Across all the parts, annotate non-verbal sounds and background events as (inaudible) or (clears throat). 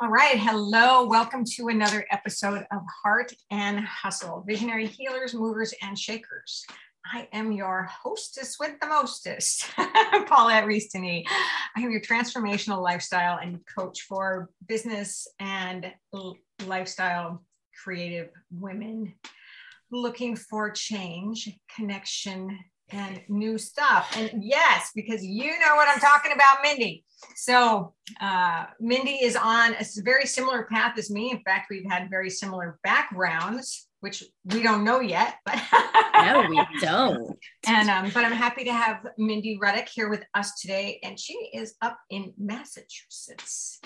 All right. Hello. Welcome to another episode of Heart and Hustle Visionary Healers, Movers, and Shakers. I am your hostess with the mostest, (laughs) Paulette Reestany. I am your transformational lifestyle and coach for business and lifestyle creative women looking for change, connection, and new stuff. And yes, because you know what I'm talking about, Mindy. So uh, Mindy is on a very similar path as me. In fact, we've had very similar backgrounds, which we don't know yet. But no, we (laughs) don't. And um, but I'm happy to have Mindy Ruddock here with us today, and she is up in Massachusetts,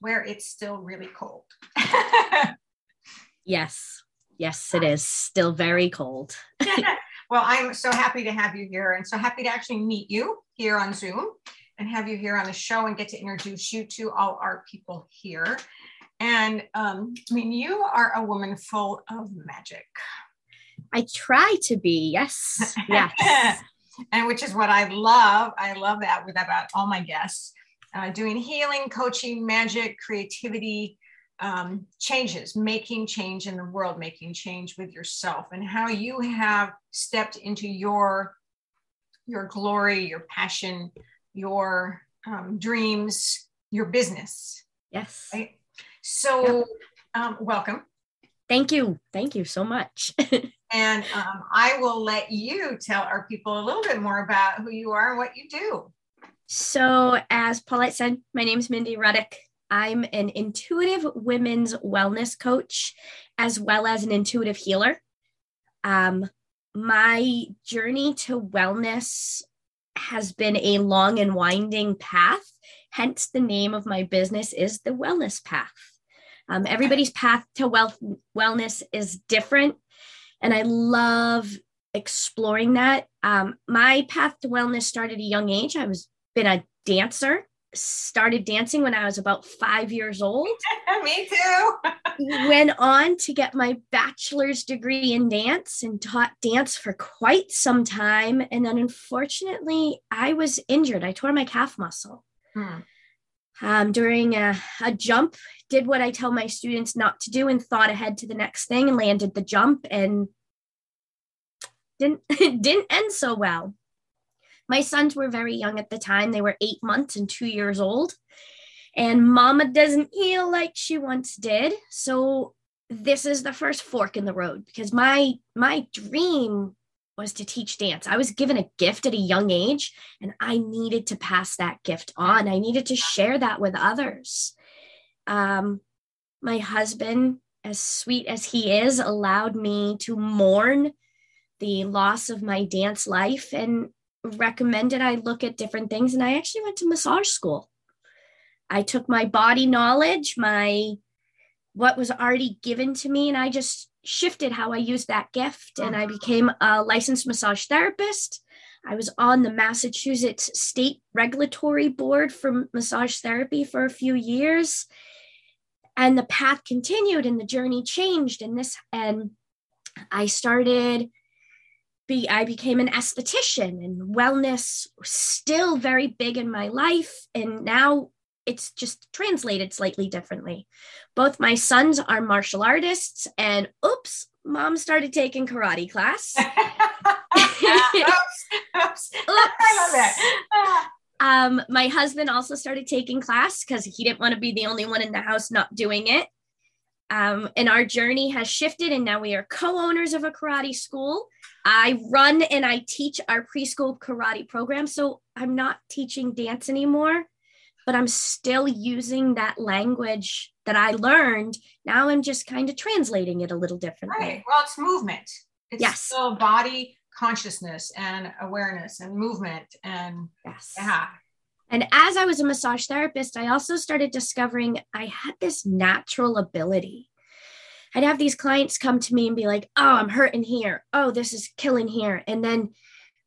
where it's still really cold. (laughs) yes, yes, it is still very cold. (laughs) well, I'm so happy to have you here, and so happy to actually meet you here on Zoom and have you here on the show and get to introduce you to all our people here. And um, I mean, you are a woman full of magic. I try to be, yes. (laughs) Yes. and which is what I love. I love that with about all my guests. Uh, doing healing, coaching, magic, creativity, um, changes, making change in the world, making change with yourself, and how you have stepped into your your glory, your passion, your um, dreams, your business. Yes. Right? So, um, welcome. Thank you. Thank you so much. (laughs) and um, I will let you tell our people a little bit more about who you are and what you do. So, as Paulette said, my name is Mindy Ruddock. I'm an intuitive women's wellness coach as well as an intuitive healer. Um, my journey to wellness has been a long and winding path. Hence, the name of my business is the Wellness Path. Um, everybody's path to wealth wellness is different, and I love exploring that. Um, my path to wellness started at a young age. I was been a dancer started dancing when I was about five years old. (laughs) Me too. (laughs) Went on to get my bachelor's degree in dance and taught dance for quite some time. And then unfortunately, I was injured. I tore my calf muscle. Hmm. Um, during a, a jump, did what I tell my students not to do and thought ahead to the next thing and landed the jump and didn't (laughs) didn't end so well. My sons were very young at the time. They were eight months and two years old. And mama doesn't heal like she once did. So this is the first fork in the road because my my dream was to teach dance. I was given a gift at a young age and I needed to pass that gift on. I needed to share that with others. Um, my husband, as sweet as he is, allowed me to mourn the loss of my dance life and recommended I look at different things. And I actually went to massage school. I took my body knowledge, my what was already given to me, and I just shifted how I used that gift. And I uh-huh. became a licensed massage therapist. I was on the Massachusetts State Regulatory Board for massage therapy for a few years. And the path continued and the journey changed. And this, and I started be I became an esthetician and wellness still very big in my life and now it's just translated slightly differently. Both my sons are martial artists and oops, mom started taking karate class. (laughs) oops, oops. I love that. Um, my husband also started taking class because he didn't want to be the only one in the house not doing it. Um, and our journey has shifted, and now we are co owners of a karate school. I run and I teach our preschool karate program. So I'm not teaching dance anymore, but I'm still using that language that I learned. Now I'm just kind of translating it a little differently. Right. Well, it's movement. It's yes. still body consciousness and awareness and movement. And yes. Yeah. And as I was a massage therapist, I also started discovering I had this natural ability I'd have these clients come to me and be like, oh, I'm hurting here. Oh, this is killing here. And then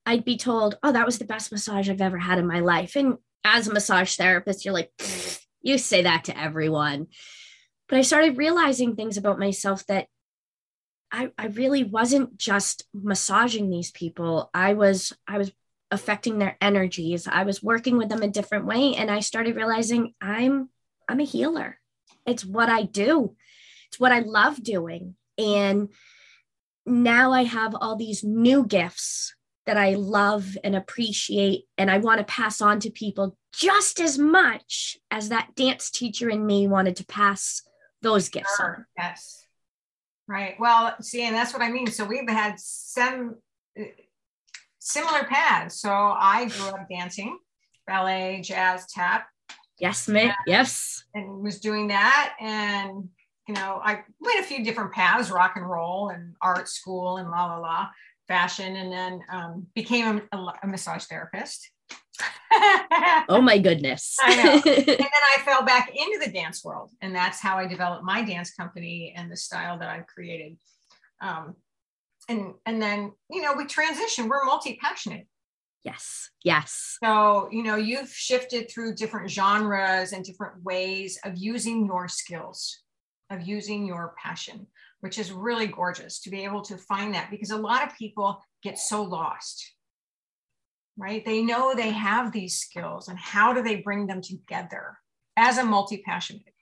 I'd be told, oh, that was the best massage I've ever had in my life. And as a massage therapist, you're like, you say that to everyone. But I started realizing things about myself that I, I really wasn't just massaging these people. I was I was affecting their energies. I was working with them a different way and I started realizing I'm I'm a healer. It's what I do. It's what I love doing. And now I have all these new gifts that I love and appreciate and I want to pass on to people just as much as that dance teacher in me wanted to pass those gifts sure. on. Yes. Right. Well, see, and that's what I mean. So we've had some similar paths. So I grew up dancing, ballet, jazz, tap. Yes, ma'am. Yes. And was doing that. And, you know, I went a few different paths, rock and roll and art school and la la la fashion and then um, became a, a, massage therapist. (laughs) oh my goodness. I know. And (laughs) then I fell back into the dance world. And that's how I developed my dance company and the style that I've created. Um, and, and then, you know, we transition, we're multi-passionate. Yes. Yes. So, you know, you've shifted through different genres and different ways of using your skills, of using your passion which is really gorgeous to be able to find that because a lot of people get so lost right they know they have these skills and how do they bring them together as a multi-passionate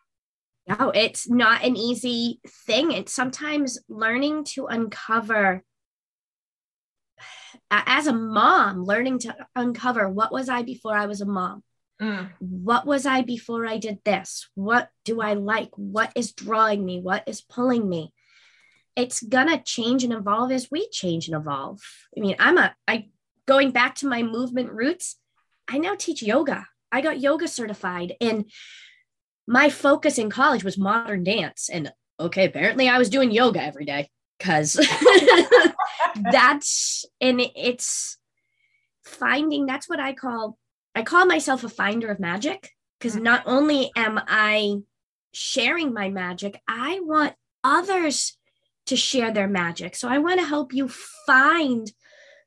no it's not an easy thing it's sometimes learning to uncover as a mom learning to uncover what was i before i was a mom Mm. What was I before I did this? What do I like? What is drawing me? What is pulling me? it's gonna change and evolve as we change and evolve. I mean, I'm a I going back to my movement roots, I now teach yoga. I got yoga certified and my focus in college was modern dance. And okay, apparently I was doing yoga every day because (laughs) that's and it's finding that's what I call I call myself a finder of magic because mm-hmm. not only am I sharing my magic, I want others to share their magic. So I want to help you find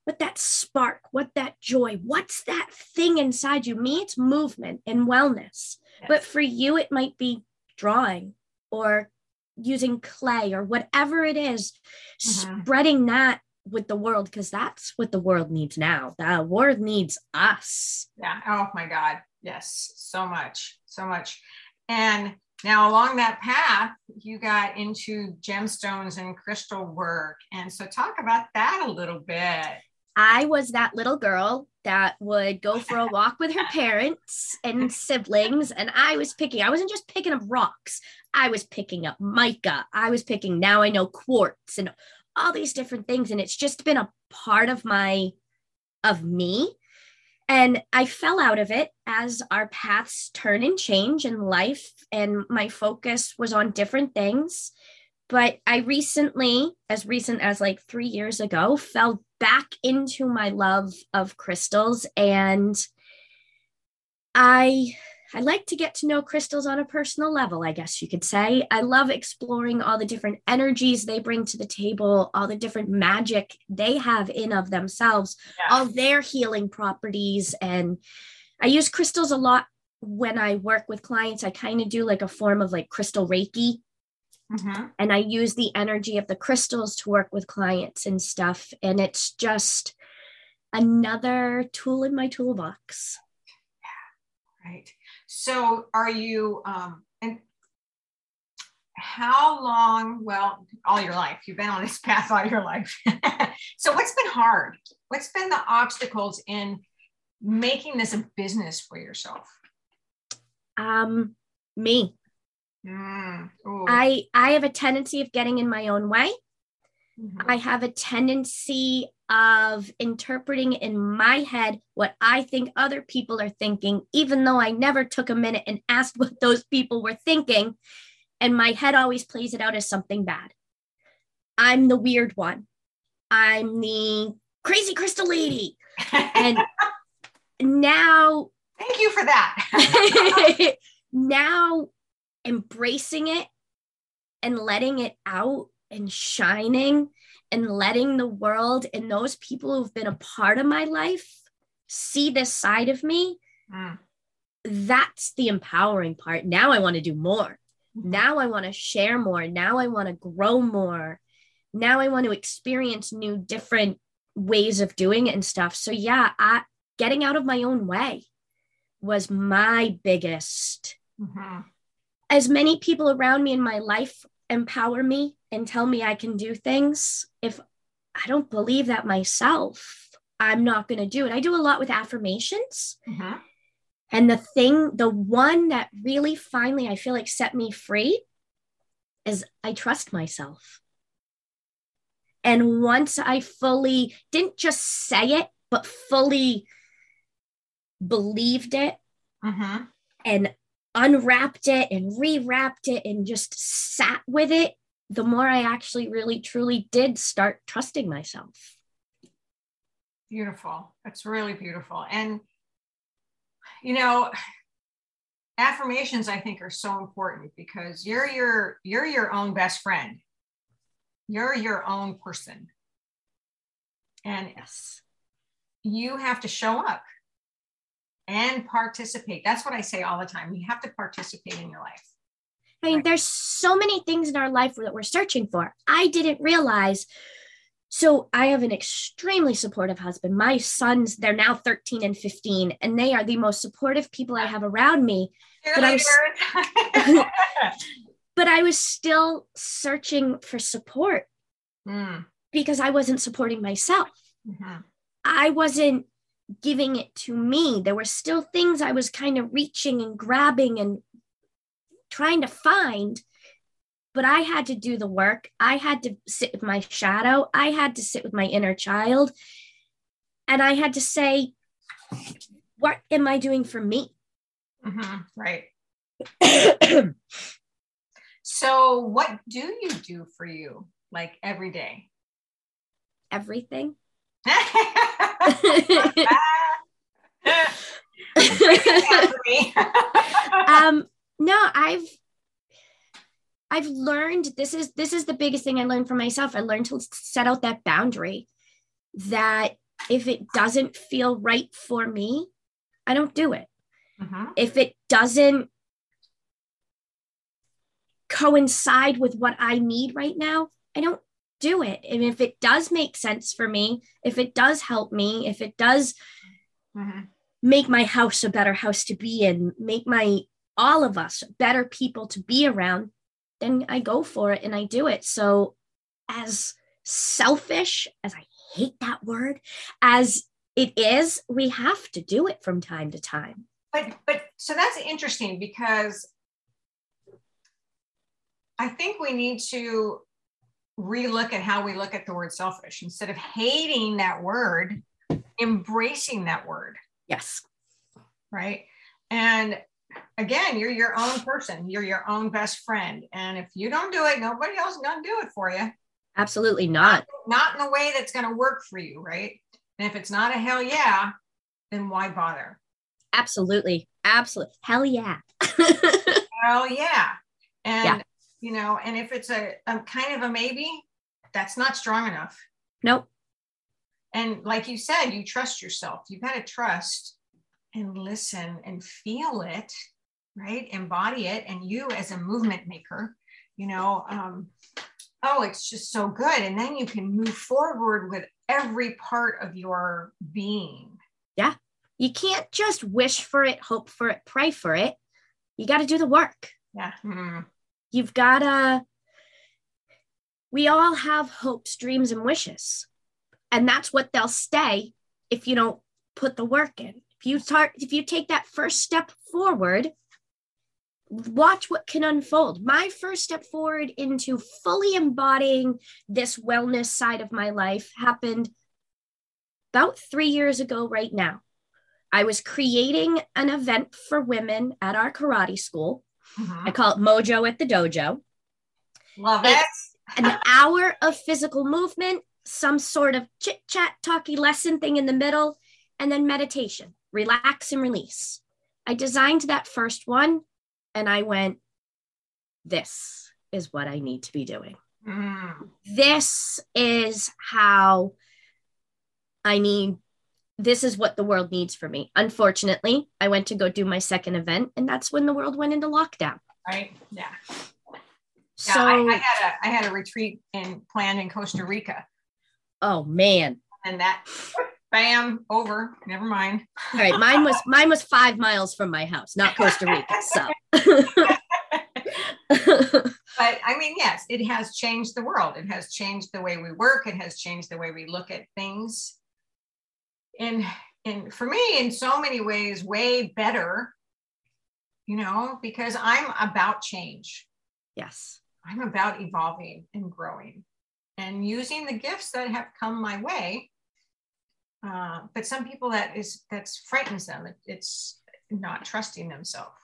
what that spark, what that joy, what's that thing inside you. Me, it's movement and wellness. Yes. But for you, it might be drawing or using clay or whatever it is, mm-hmm. spreading that with the world because that's what the world needs now. The world needs us. Yeah. Oh my God. Yes. So much. So much. And now, along that path, you got into gemstones and crystal work. And so, talk about that a little bit. I was that little girl that would go for a walk with her parents and (laughs) siblings. And I was picking, I wasn't just picking up rocks, I was picking up mica. I was picking, now I know quartz and all these different things. And it's just been a part of my, of me and I fell out of it as our paths turn and change in life, and my focus was on different things. But I recently, as recent as like three years ago, fell back into my love of crystals. And I I like to get to know crystals on a personal level, I guess you could say. I love exploring all the different energies they bring to the table, all the different magic they have in of themselves, yeah. all their healing properties. And I use crystals a lot when I work with clients. I kind of do like a form of like crystal Reiki. Mm-hmm. And I use the energy of the crystals to work with clients and stuff. And it's just another tool in my toolbox. Yeah, right. So are you, um, and how long, well, all your life, you've been on this (laughs) path all your life. (laughs) so what's been hard? What's been the obstacles in making this a business for yourself? Um, me. Mm, I I have a tendency of getting in my own way. Mm-hmm. I have a tendency of interpreting in my head what I think other people are thinking, even though I never took a minute and asked what those people were thinking. And my head always plays it out as something bad. I'm the weird one. I'm the crazy crystal lady. and (laughs) now. Thank you for that. (laughs) (laughs) now embracing it and letting it out and shining and letting the world and those people who've been a part of my life see this side of me mm. that's the empowering part now i want to do more mm-hmm. now i want to share more now i want to grow more now i want to experience new different ways of doing it and stuff. So yeah, I getting out of my own way was my biggest. Mm-hmm. As many people around me in my life empower me and tell me I can do things, if I don't believe that myself, I'm not going to do it. I do a lot with affirmations. Mm-hmm. And the thing, the one that really finally I feel like set me free is I trust myself. And once I fully didn't just say it, but fully believed it mm-hmm. and unwrapped it and rewrapped it and just sat with it, the more I actually really truly did start trusting myself. Beautiful. That's really beautiful. And, you know, affirmations I think are so important because you're your you're your own best friend. You're your own person. And yes, you have to show up and participate. That's what I say all the time. You have to participate in your life. I mean, right? there's so many things in our life that we're searching for. I didn't realize. So I have an extremely supportive husband. My sons, they're now 13 and 15, and they are the most supportive people I have around me. But I, was, (laughs) but I was still searching for support mm. because I wasn't supporting myself. Mm-hmm. I wasn't giving it to me. There were still things I was kind of reaching and grabbing and trying to find, but I had to do the work. I had to sit with my shadow. I had to sit with my inner child. And I had to say, what am I doing for me? Mm-hmm. Right. (clears throat) so, what do you do for you like every day? Everything. (laughs) (laughs) um, no, I've I've learned this is this is the biggest thing I learned for myself. I learned to set out that boundary that if it doesn't feel right for me, I don't do it. Mm-hmm. If it doesn't coincide with what I need right now, I don't do it. And if it does make sense for me, if it does help me, if it does mm-hmm. make my house a better house to be in, make my all of us better people to be around, then I go for it and I do it. So, as selfish as I hate that word, as it is, we have to do it from time to time. But but so that's interesting because I think we need to relook at how we look at the word selfish instead of hating that word, embracing that word. Yes. Right. And again, you're your own person, you're your own best friend. And if you don't do it, nobody else is going to do it for you. Absolutely not. not. Not in a way that's going to work for you. Right. And if it's not a hell yeah, then why bother? Absolutely. Absolutely. Hell yeah. (laughs) hell yeah. And yeah you know and if it's a, a kind of a maybe that's not strong enough. Nope. And like you said you trust yourself. You've got to trust and listen and feel it right? Embody it. And you as a movement maker you know um, oh it's just so good. And then you can move forward with every part of your being. Yeah. You can't just wish for it hope for it pray for it. You got to do the work. Yeah. Mm-hmm. You've got to, we all have hopes, dreams, and wishes. And that's what they'll stay if you don't put the work in. If you start, if you take that first step forward, watch what can unfold. My first step forward into fully embodying this wellness side of my life happened about three years ago, right now. I was creating an event for women at our karate school. Mm-hmm. I call it Mojo at the Dojo. Love it. an hour of physical movement, some sort of chit chat, talky lesson thing in the middle, and then meditation, relax and release. I designed that first one and I went, this is what I need to be doing. Mm. This is how I need this is what the world needs for me. Unfortunately, I went to go do my second event, and that's when the world went into lockdown. Right. Yeah. So yeah, I, I, had a I had a retreat in planned in Costa Rica. Oh man. And that bam, over. Never mind. All right. Mine was mine was five miles from my house, not Costa Rica. So (laughs) (laughs) but I mean, yes, it has changed the world. It has changed the way we work. It has changed the way we look at things. And and for me, in so many ways, way better, you know, because I'm about change. Yes. I'm about evolving and growing and using the gifts that have come my way. Uh, but some people that is that's frightens them. It, it's not trusting themselves.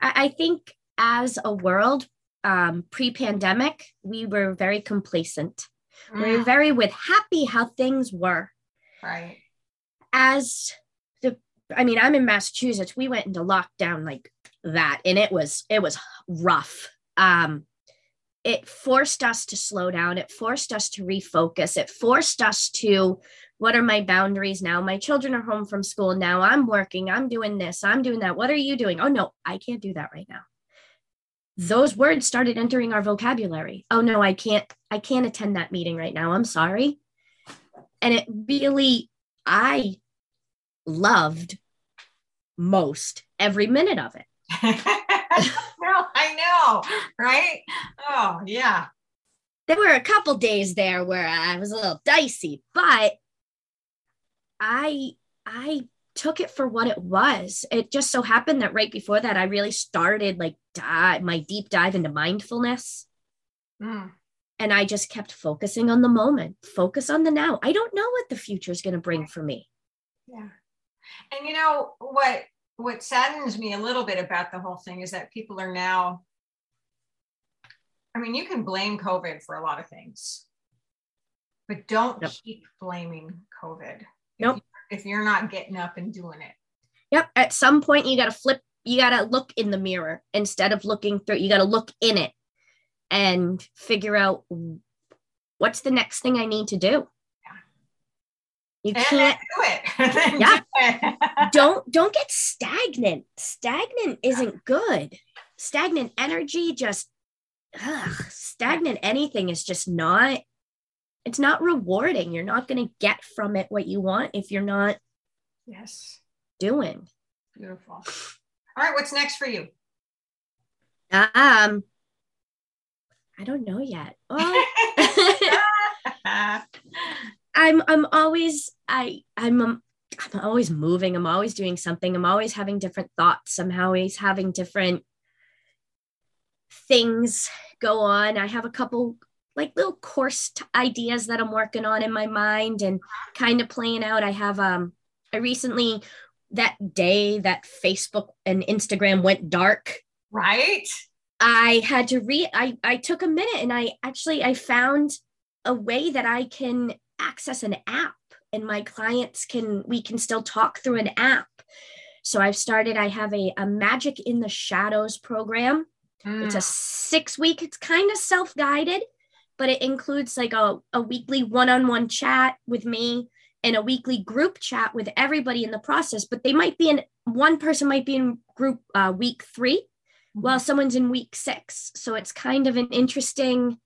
I, I think as a world, um, pre-pandemic, we were very complacent. Mm. We were mm. very with happy how things were. Right. As the, I mean, I'm in Massachusetts. We went into lockdown like that, and it was it was rough. Um, it forced us to slow down. It forced us to refocus. It forced us to what are my boundaries now? My children are home from school now. I'm working. I'm doing this. I'm doing that. What are you doing? Oh, no, I can't do that right now those words started entering our vocabulary. Oh no, I can't I can't attend that meeting right now. I'm sorry. And it really I loved most every minute of it. (laughs) no, I know, right? Oh, yeah. There were a couple days there where I was a little dicey, but I I took it for what it was. It just so happened that right before that, I really started like dive, my deep dive into mindfulness. Mm. And I just kept focusing on the moment, focus on the now. I don't know what the future is going to bring for me. Yeah. And you know what what saddens me a little bit about the whole thing is that people are now I mean, you can blame COVID for a lot of things, but don't yep. keep blaming COVID. Nope if you're not getting up and doing it. Yep. At some point, you got to flip, you got to look in the mirror instead of looking through, you got to look in it and figure out what's the next thing I need to do. You and can't do it. (laughs) yeah. Do it. (laughs) don't don't get stagnant. Stagnant isn't good. Stagnant energy just ugh, stagnant anything is just not it's not rewarding. You're not going to get from it what you want if you're not yes doing. Beautiful. All right, what's next for you? Um I don't know yet. (laughs) Oh. I'm I'm always I I'm um, I'm always moving. I'm always doing something. I'm always having different thoughts. I'm always having different things go on. I have a couple like little course t- ideas that I'm working on in my mind and kind of playing out. I have um I recently that day that Facebook and Instagram went dark. Right. I had to read I I took a minute and I actually I found a way that I can access an app and my clients can we can still talk through an app. So I've started I have a, a magic in the shadows program. Mm. It's a 6 week it's kind of self-guided but it includes like a, a weekly one-on-one chat with me and a weekly group chat with everybody in the process but they might be in one person might be in group uh, week 3 mm-hmm. while someone's in week six so it's kind of an interesting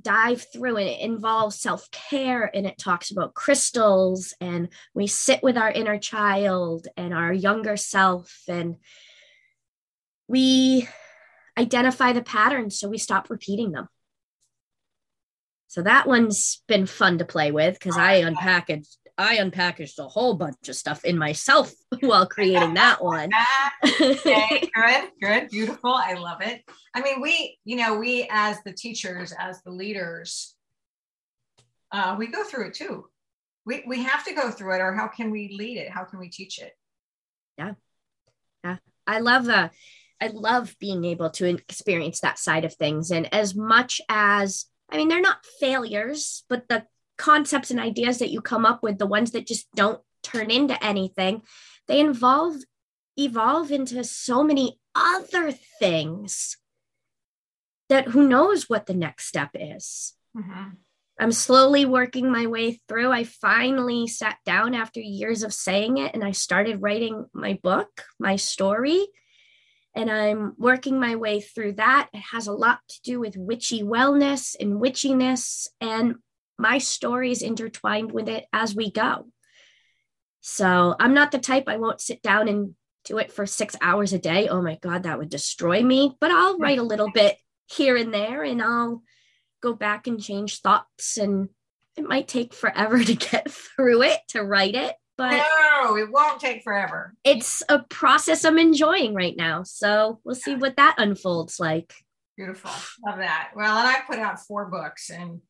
dive through and it involves self-care and it talks about crystals and we sit with our inner child and our younger self and we identify the patterns so we stop repeating them. So that one's been fun to play with because I unpackaged I unpackaged a whole bunch of stuff in myself (laughs) while creating that (laughs) one. okay, (laughs) good, good, beautiful. I love it. I mean, we, you know, we as the teachers, as the leaders, uh, we go through it too. We we have to go through it, or how can we lead it? How can we teach it? Yeah, yeah. I love the. Uh, I love being able to experience that side of things, and as much as I mean, they're not failures, but the concepts and ideas that you come up with, the ones that just don't turn into anything, they involve evolve into so many other things that who knows what the next step is. Mm-hmm. I'm slowly working my way through. I finally sat down after years of saying it and I started writing my book, my story and I'm working my way through that. It has a lot to do with witchy wellness and witchiness. And my story is intertwined with it as we go. So I'm not the type I won't sit down and do it for six hours a day. Oh my God, that would destroy me. But I'll write a little bit here and there and I'll go back and change thoughts. And it might take forever (laughs) to get through it, to write it. But no, it won't take forever. It's a process I'm enjoying right now. So we'll see what that unfolds like. Beautiful. Love that. Well, and I put out four books and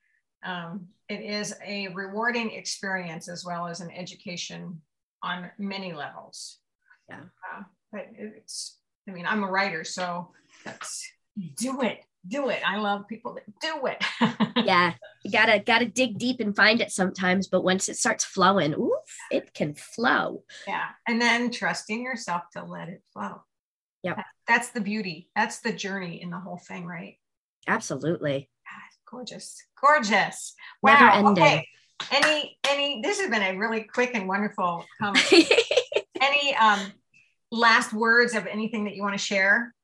um, it is a rewarding experience as well as an education on many levels. Yeah. Uh, but it's, I mean, I'm a writer, so that's do it, do it. I love people that do it. (laughs) yeah. You gotta gotta dig deep and find it sometimes, but once it starts flowing, oof, it can flow. Yeah. And then trusting yourself to let it flow. Yep. That's the beauty. That's the journey in the whole thing, right? Absolutely. Gorgeous. Gorgeous. Wow. Never ending. Okay. Any any this has been a really quick and wonderful conversation. (laughs) any um last words of anything that you want to share?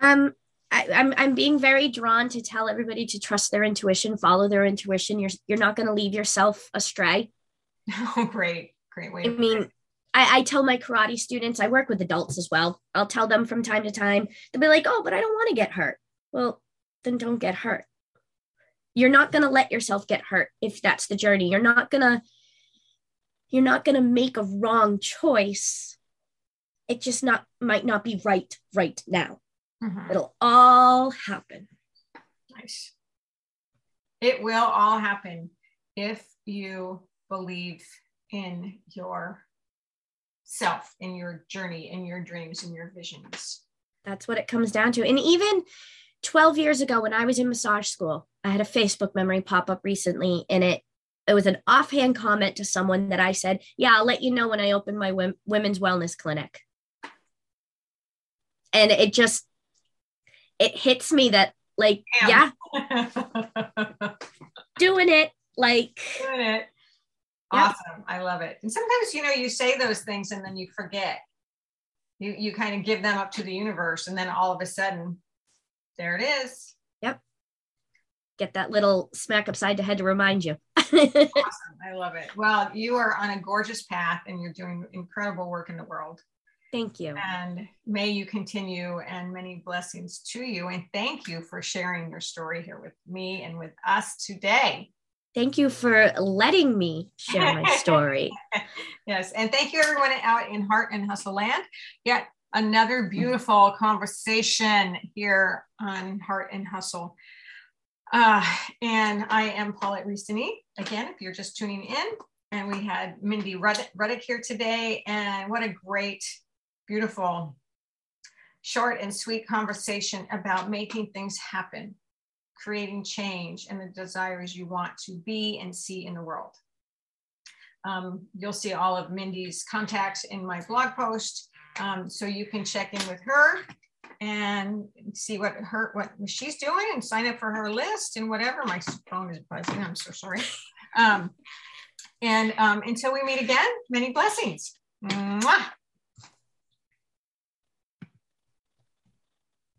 Um I, I'm I'm being very drawn to tell everybody to trust their intuition, follow their intuition. You're you're not going to leave yourself astray. (laughs) Oh, great, great way. I mean, I, I tell my karate students, I work with adults as well. I'll tell them from time to time, they'll be like, oh, but I don't want to get hurt. Well, then don't get hurt. You're not going to let yourself get hurt if that's the journey. You're not going to you're not going to make a wrong choice. It just not might not be right right now. Mm-hmm. It'll all happen. Nice. It will all happen if you believe in your self in your journey in your dreams and your visions that's what it comes down to and even 12 years ago when i was in massage school i had a facebook memory pop up recently and it it was an offhand comment to someone that i said yeah i'll let you know when i open my women's wellness clinic and it just it hits me that like Damn. yeah (laughs) doing it like doing it Awesome. I love it. And sometimes, you know, you say those things and then you forget. You you kind of give them up to the universe and then all of a sudden there it is. Yep. Get that little smack upside the head to remind you. awesome. I love it. Well, you are on a gorgeous path and you're doing incredible work in the world. Thank you. And may you continue and many blessings to you. And thank you for sharing your story here with me and with us today. Thank you for letting me share my (laughs) story. yes. And thank you, everyone out in Heart and Hustle Land. Yet another beautiful conversation here on Heart and Hustle. Uh, and I am Paulette Ristini. Again, if you're just tuning in, and we had Mindy Ruddock here today. And what a great, beautiful, short and sweet conversation about making things happen creating change and the desires you want to be and see in the world. Um, you'll see all of Mindy's contacts in my blog post. Um, so you can check in with her and see what her what she's doing and sign up for her list and whatever. My phone is buzzing. I'm so sorry. Um, and um, until we meet again, many blessings. Mwah.